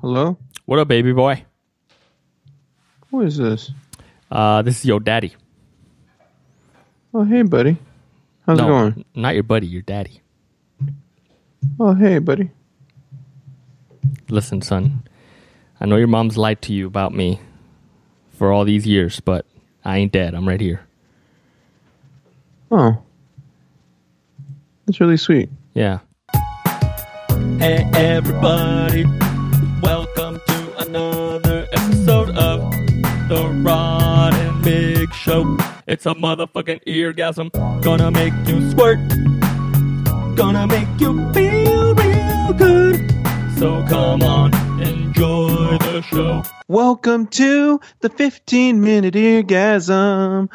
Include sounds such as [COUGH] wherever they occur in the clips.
Hello? What up, baby boy? Who is this? Uh, this is your daddy. Oh, hey, buddy. How's no, it going? not your buddy, your daddy. Oh, hey, buddy. Listen, son. I know your mom's lied to you about me for all these years, but I ain't dead. I'm right here. Oh. That's really sweet. Yeah. Hey, everybody. Welcome to another episode of The Rod and Big Show. It's a motherfucking eargasm. Gonna make you squirt. Gonna make you feel real good. So come on, enjoy the show. Welcome to the 15 minute eargasm.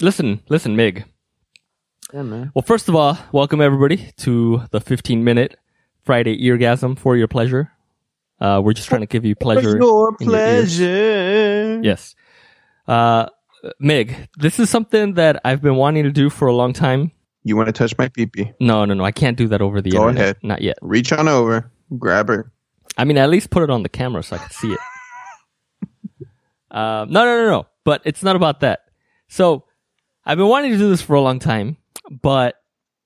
Listen, listen, Mig. Yeah, man. Well, first of all, welcome everybody to the 15 minute Friday eargasm for your pleasure. Uh, we're just trying to give you pleasure. Your in your pleasure. Yes. Uh, Mig, this is something that I've been wanting to do for a long time. You want to touch my peepee? No, no, no. I can't do that over the Go internet. ahead. Not yet. Reach on over, grab her. I mean, at least put it on the camera so I can see it. [LAUGHS] uh, no, no, no, no. But it's not about that. So I've been wanting to do this for a long time, but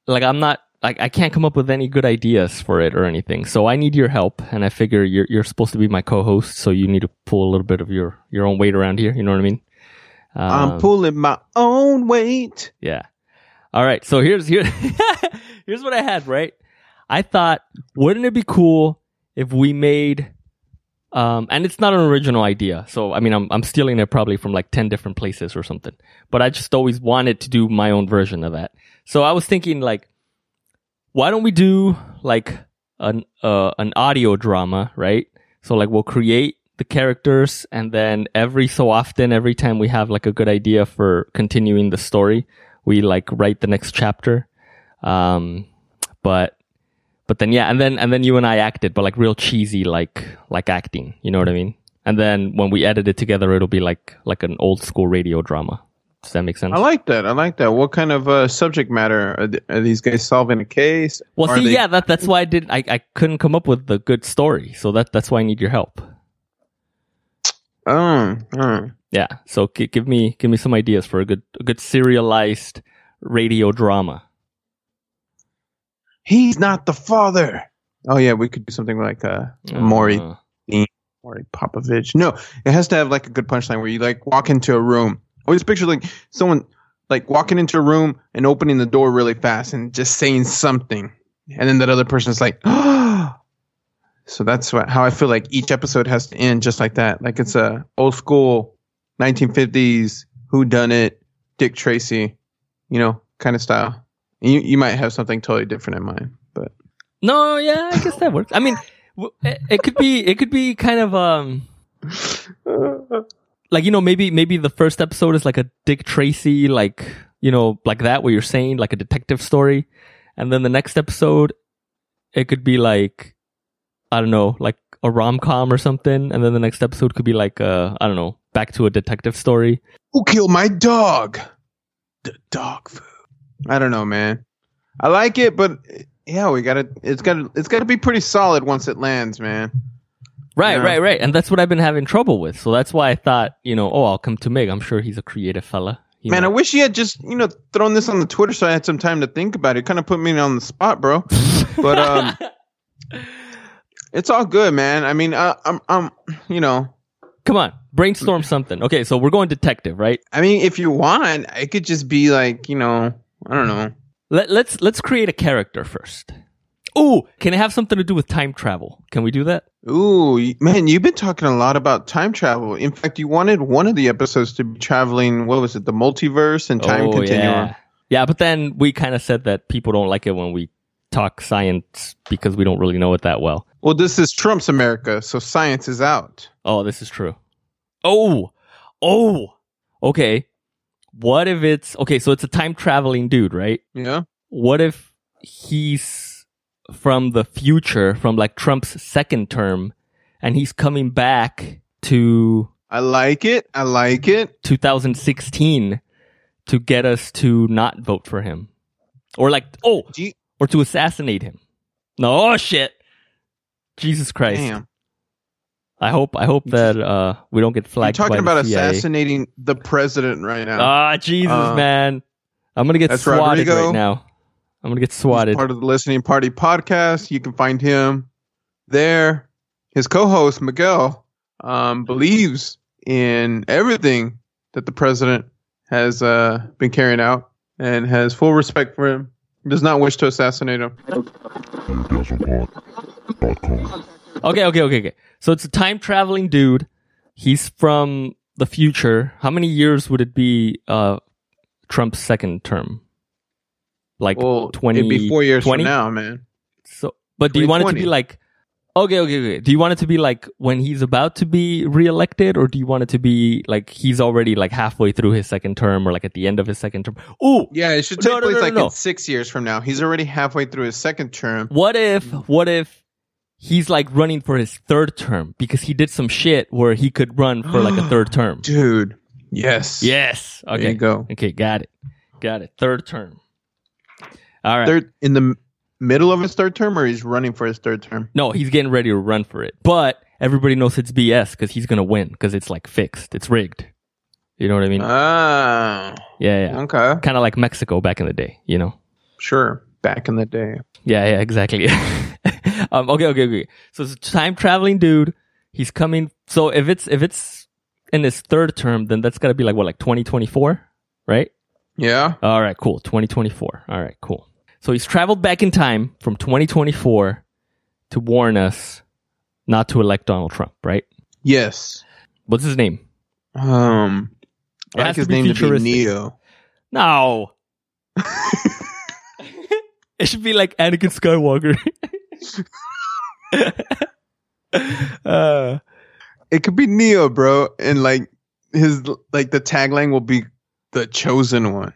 like I'm not like I can't come up with any good ideas for it or anything. So I need your help, and I figure you're you're supposed to be my co-host, so you need to pull a little bit of your your own weight around here. You know what I mean? Um, I'm pulling my own weight. yeah. All right. So here's here [LAUGHS] here's what I had, right? I thought, wouldn't it be cool if we made um and it's not an original idea. So I mean I'm I'm stealing it probably from like 10 different places or something. But I just always wanted to do my own version of that. So I was thinking like why don't we do like an uh an audio drama, right? So like we'll create the characters and then every so often every time we have like a good idea for continuing the story, we like write the next chapter. Um but but then yeah, and then and then you and I acted, but like real cheesy like like acting, you know what I mean? And then when we edit it together it'll be like like an old school radio drama. Does that make sense? I like that. I like that. What kind of uh, subject matter are, th- are these guys solving a case? well, Are see, they- yeah, that that's why I didn't. I, I couldn't come up with the good story, so that that's why I need your help. Oh, oh. Yeah, so g- give me give me some ideas for a good a good serialized radio drama. he's not the father. Oh yeah, we could do something like uh, Maury Uh, Maury Popovich. No, it has to have like a good punchline where you like walk into a room. Always picture like someone like walking into a room and opening the door really fast and just saying something, and then that other person's like. [GASPS] So that's what, how I feel like each episode has to end just like that. Like it's a old school 1950s who done it, Dick Tracy, you know, kind of style. And you you might have something totally different in mind, but no, yeah, I guess that works. I mean, it, it could be it could be kind of um like you know maybe maybe the first episode is like a Dick Tracy like you know like that where you're saying like a detective story, and then the next episode it could be like I don't know like a rom com or something, and then the next episode could be like uh I don't know back to a detective story. Who killed my dog? The dog food. I don't know, man. I like it, but yeah, we gotta. It's gotta. It's gotta be pretty solid once it lands, man. Right, Yeah. right, right. And that's what I've been having trouble with. So that's why I thought, you know, oh, I'll come to Mig. I'm sure he's a creative fella. He Man, I wish he had just you know thrown this on the Twitter so I had some time to think about it. Kind of put me on the spot, bro. [LAUGHS] But um, it's all good, man. I mean, uh, I'm, I'm, you know, come on, brainstorm something. Okay, so we're going detective, right? I mean, if you want, it could just be like, you know, I don't know. Let, let's let's create a character first. Ooh, can it have something to do with time travel? Can we do that? Ooh, man, you've been talking a lot about time travel. In fact, you wanted one of the episodes to be traveling. What was it? The multiverse and time oh, continuum. yeah. Yeah, but then we kind of said that people don't like it when we talk science because we don't really know it that well. Well, this is Trump's America, so science is out. Oh, this is true. Oh, oh, okay. What if it's okay? So it's a time traveling dude, right? Yeah. What if he's from the future, from like Trump's second term, and he's coming back to I like it. I like it. 2016 to get us to not vote for him, or like oh, you, or to assassinate him. No, oh shit, Jesus Christ. Damn. I hope I hope that uh we don't get flagged. You're talking about the assassinating the president right now. Ah, Jesus, Uh, man. I'm gonna get swatted Rodrigo. right now. I'm gonna get He's swatted. part of the Listening Party podcast. You can find him there. His co-host Miguel um, believes in everything that the president has uh, been carrying out and has full respect for him. Does not wish to assassinate him. Okay, okay, okay, okay. So it's a time traveling dude. He's from the future. How many years would it be uh Trump's second term? Like Well, 20 it'd be four years 20? from now, man. So, but do you want it to be like? Okay, okay, okay. Do you want it to be like when he's about to be reelected, or do you want it to be like he's already like halfway through his second term, or like at the end of his second term? Oh, Yeah, it should take no, place no, no, like in six years from now. He's already halfway through his second term. what if? What if he's like running for his third term because he did some shit where he could run for like a third [GASPS] term? Dude, yes. Yes. There Okay. you go. Okay, got it. Got it. Third term. All right. Third in the middle of his third term, or he's running for his third term. No, he's getting ready to run for it. But everybody knows it's BS because he's going to win because it's like fixed. It's rigged. You know what I mean? Ah, yeah, yeah. okay, Kind of like Mexico back in the day, you know? sure. Back in the day. Yeah, yeah, exactly. [LAUGHS] um, okay, okay, okay. So it's a time traveling dude. He's coming. So if it's, if it's in his third term, then that's got to be like what, like 2024, right? Yeah. All right, cool. 2024. All right, cool. So he's traveled back in time from 2024 to warn us not to elect Donald Trump, right? Yes. What's his name? Um, It I like his name to be. Neo. No. [LAUGHS] it should be like Anakin Skywalker. [LAUGHS] uh, It could be Neo, bro, and like his like the tagline will be the chosen one.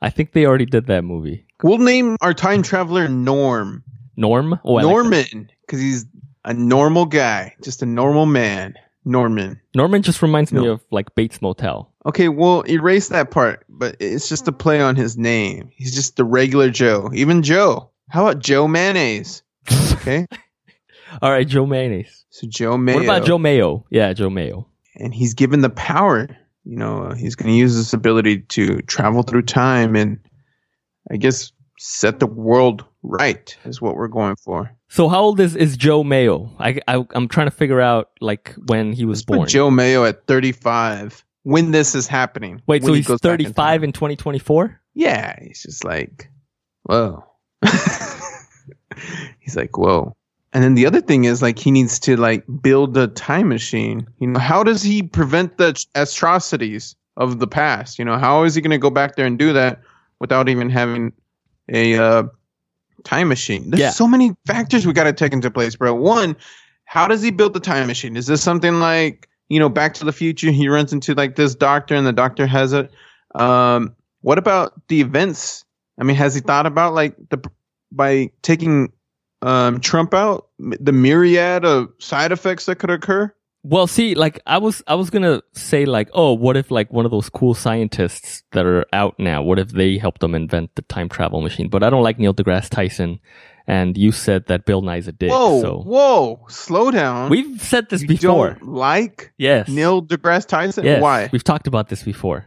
I think they already did that movie. We'll name our time traveler Norm. Norm? Oh, I like. Norman, because he's a normal guy, just a normal man. Norman. Norman just reminds me No. of like Bates Motel. Okay, well, erase that part, but it's just a play on his name. He's just the regular Joe. Even Joe. How about Joe Mayonnaise? [LAUGHS] Okay, All right, Joe Mayonnaise. so Joe Mayo. What about Joe Mayo? Yeah, Joe Mayo. and he's given the power. You know, uh, he's going to use this ability to travel through time and, I guess, set the world right. Is what we're going for. So how old is, is Joe Mayo? I, I I'm trying to figure out like when he was Let's born. Joe Mayo at 35 when this is happening. Wait, so he he's goes back in 35 in 2024? Yeah, he's just like, whoa. [LAUGHS] he's like, whoa. And then the other thing is like he needs to like build a time machine. You know, how does he prevent the atrocities of the past? You know, how is he going to go back there and do that without even having a uh, time machine? There's Yeah. so many factors we got to take into place, bro. One, how does he build the time machine? Is this something like you know Back to the Future? He runs into like this doctor, and the doctor has it. Um, what about the events? I mean, has he thought about like the by taking um, Trump out, the myriad of side effects that could occur? Well, see, like I was, I was gonna say, like, oh, what if like one of those cool scientists that are out now? What if they helped them invent the time travel machine? But I don't like Neil deGrasse Tyson, and you said that Bill Nye's a dick. Whoa, so whoa, slow down. we've said this You before. don't like Yes, Neil deGrasse Tyson? Yes, Why? We've talked about this before.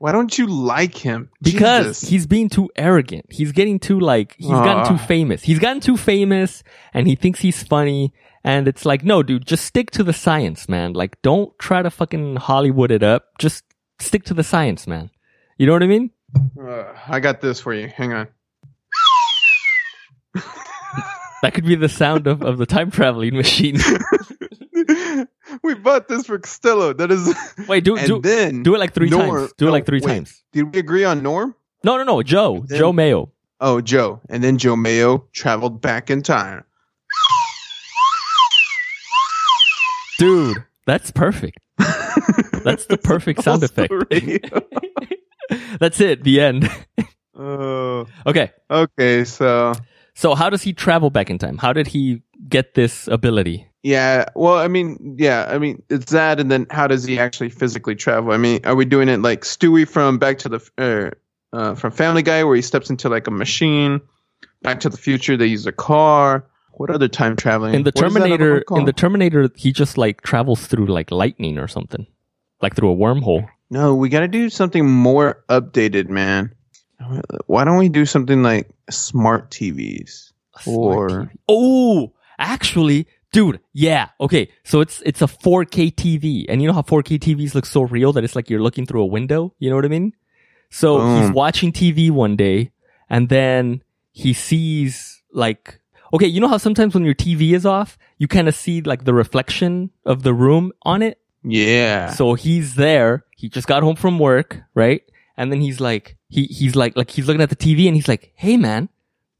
Why don't you like him? Because Jesus. he's being too arrogant. He's getting too like he's gotten too Ah. famous. He's gotten too famous and he thinks he's funny and it's like, no, dude, just stick to the science, man. Like don't try to fucking Hollywood it up. Just stick to the science, man. You know what I mean? Uh, I got this for you. Hang on. [LAUGHS] That could be the sound of, of the time traveling machine. [LAUGHS] [LAUGHS] we bought this for Costello. That is. [LAUGHS] Wait, do [LAUGHS] and do then do it like three Norm- times. Do it no, like three wait. times. Did we agree on Norm? No, no, no, Joe. Then- Joe Mayo. Oh, Joe. And then Joe Mayo traveled back in time. Dude, that's perfect. That's the perfect sound effect. That's it. The end. Oh, okay. okay. So So how does he travel back in time? How did he get this ability? Yeah. Well, I mean, yeah. I mean, it's that, and then how does he actually physically travel? I mean, are we doing it like Stewie from Back to the uh, uh, from Family Guy, where he steps into like a machine? Back to the Future, they use a car. What other time traveling? In the What Terminator, in the Terminator, he just like travels through like lightning or something, like through a wormhole. No, we got to do something more updated, man. Why don't we do something like smart TVs? Smart Or- TV. oh, actually, dude, yeah, okay. So it's it's a 4K TV, and you know how 4K TVs look so real that it's like you're looking through a window. You know what I mean? So he's watching TV one day, and then he sees like, okay, you know how sometimes when your TV is off, you kind of see like the reflection of the room on it. Yeah. So he's there. He just got home from work, right? And then he's like, he he's like, like he's looking at the TV and he's like, "Hey, man,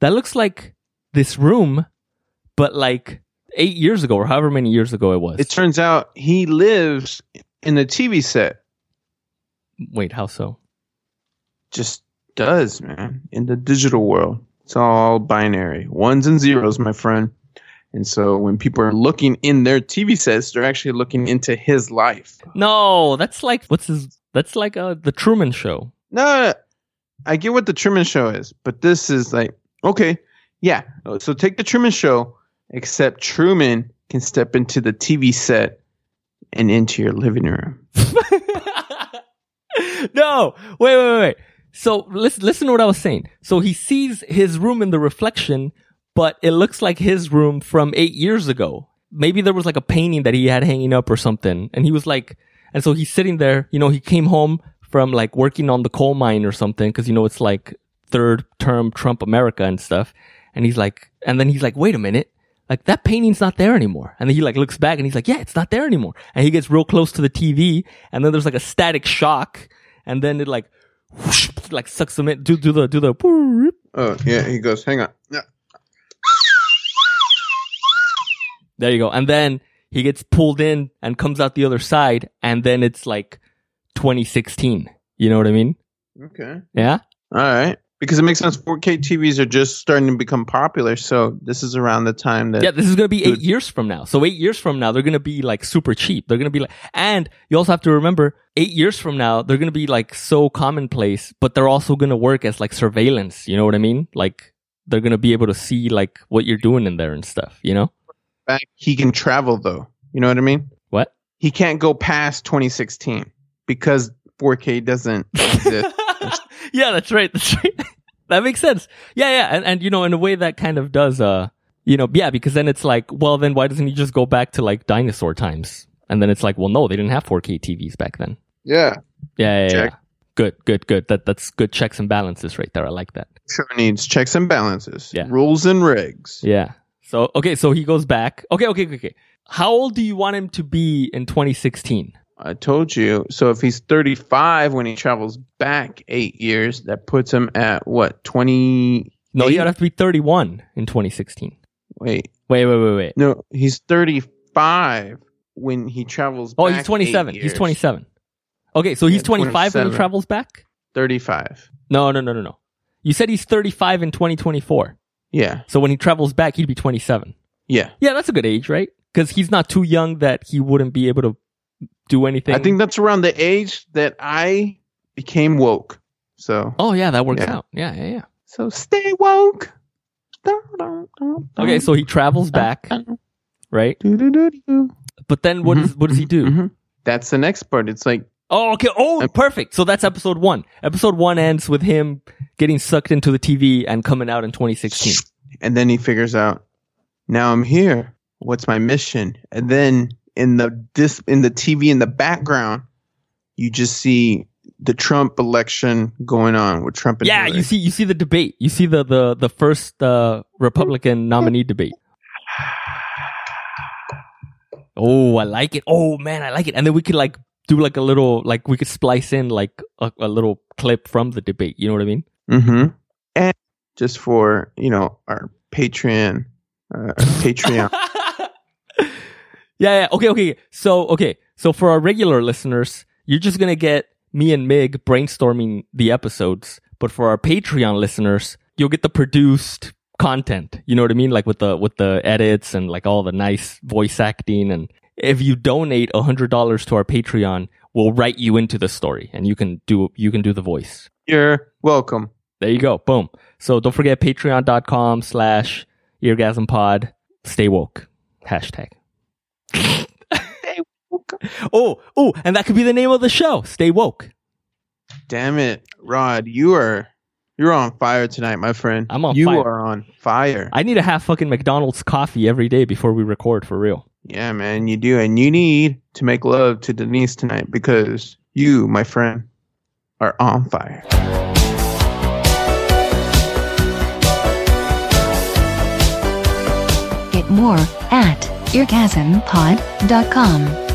that looks like this room, but like eight years ago or however many years ago it was." it turns out he lives in the TV set. Wait, how so? Just does, man. In the digital world, it's all binary, ones and zeros, my friend. And so when people are looking in their TV sets, they're actually looking into his life. No, that's like what's his? That's like uh, the Truman Show. No. I get what the Truman Show is, but this is like okay, yeah. So take the Truman Show, except Truman can step into the TV set and into your living room. [LAUGHS] no, wait, wait, wait. So listen, listen to what I was saying. So he sees his room in the reflection, but it looks like his room from eight years ago. Maybe there was like a painting that he had hanging up or something. And he was like, and so he's sitting there, you know, he came home from like working on the coal mine or something. Cause you know, it's like third term Trump America and stuff. And he's like, and then he's like, wait a minute. Like that painting's not there anymore. And then he like looks back and he's like, yeah, it's not there anymore. And he gets real close to the TV and then there's like a static shock and then it like, whoosh, like sucks him in, do, do the, do the. Oh yeah, he goes. Hang on. Yeah. there you go. And then he gets pulled in and comes out the other side and then it's like 2016. You know what I mean? Okay. Yeah. All right. Because it makes sense. 4K TVs are just starting to become popular, so this is around the time that Yeah, this is going to be eight years from now. So eight years from now, they're going to be like super cheap. They're going to be like, and you also have to remember eight years from now, they're going to be like so commonplace, but they're also going to work as like surveillance. You know what I mean? Like they're going to be able to see like what you're doing in there and stuff, you know? back he can travel though. You know what I mean? What? He can't go past 2016 because 4K doesn't [LAUGHS] exist. [LAUGHS] yeah, that's right. That's right. [LAUGHS] that makes sense. Yeah, yeah. And, and, you know, in a way that kind of does, uh, you know, yeah, because then it's like, well, then why doesn't he just go back to like dinosaur times? And then it's like, well, no, they didn't have 4K TVs back then. yeah. Yeah, yeah, yeah. Good, good, good. That that's good checks and balances right there. I like that. Sure needs checks and balances, Yeah. rules and regs. Yeah. So okay, so he goes back. Okay, okay, okay, okay. How old do you want him to be in 2016? I told you. So if he's 35 when he travels back eight years, that puts him at what 20? No, gotta have to be 31 in 2016. Wait, Wait, wait, wait, wait. no, he's 35 when he travels. Oh, he's 27. eight He's 27. Okay, so he's Yeah, 25 when he travels back? 35. No, no, no, no, no. You said he's 35 in 2024. Yeah, So when he travels back, he'd be 27. yeah. Yeah, that's a good age, right? Because he's not too young that he wouldn't be able to do anything. I think that's around the age that I became woke. So, Oh yeah, that works Yeah. out. Yeah, yeah, yeah. so stay woke. Okay, so he travels back, right? But then what Mhm, does what does he do? Mhm. That's the next part. It's like Oh, okay. Oh, perfect. So that's episode one. Episode one ends with him getting sucked into the TV and coming out in 2016. and then he figures out now i'm here what's my mission and then in the dis in the tv in the background you just see the trump election going on with trump and Yeah, Hillary. you see, you see the debate. You see the the the first uh, Republican nominee debate. Oh, I like it. Oh man, I like it. And then we could like do like a little like we could splice in like a, a little clip from the debate. You know what I mean? mm-hmm. and just for you know our patreon uh, [LAUGHS] patreon yeah, yeah. Okay, okay. So, okay. So for our regular listeners, you're just gonna get me and Mig brainstorming the episodes. But for our Patreon listeners, you'll get the produced content. You know what I mean? Like with the with the edits and like all the nice voice acting. And if you donate a hundred dollars to our Patreon, we'll write you into the story, and you can do you can do the voice. you're welcome There you go. Boom. So don't forget patreon.com slash eargasmpod. Stay woke. Hashtag. [LAUGHS] oh, oh, and that could be the name of the show. Stay woke. Damn it, Rod, you are you're on fire tonight, my friend. I'm on you fire. are on fire. I need to have fucking McDonald's coffee every day before we record for real. yeah, man, you do, and you need to make love to Denise tonight because you, my friend, are on fire. Get more at eargasmpod.com.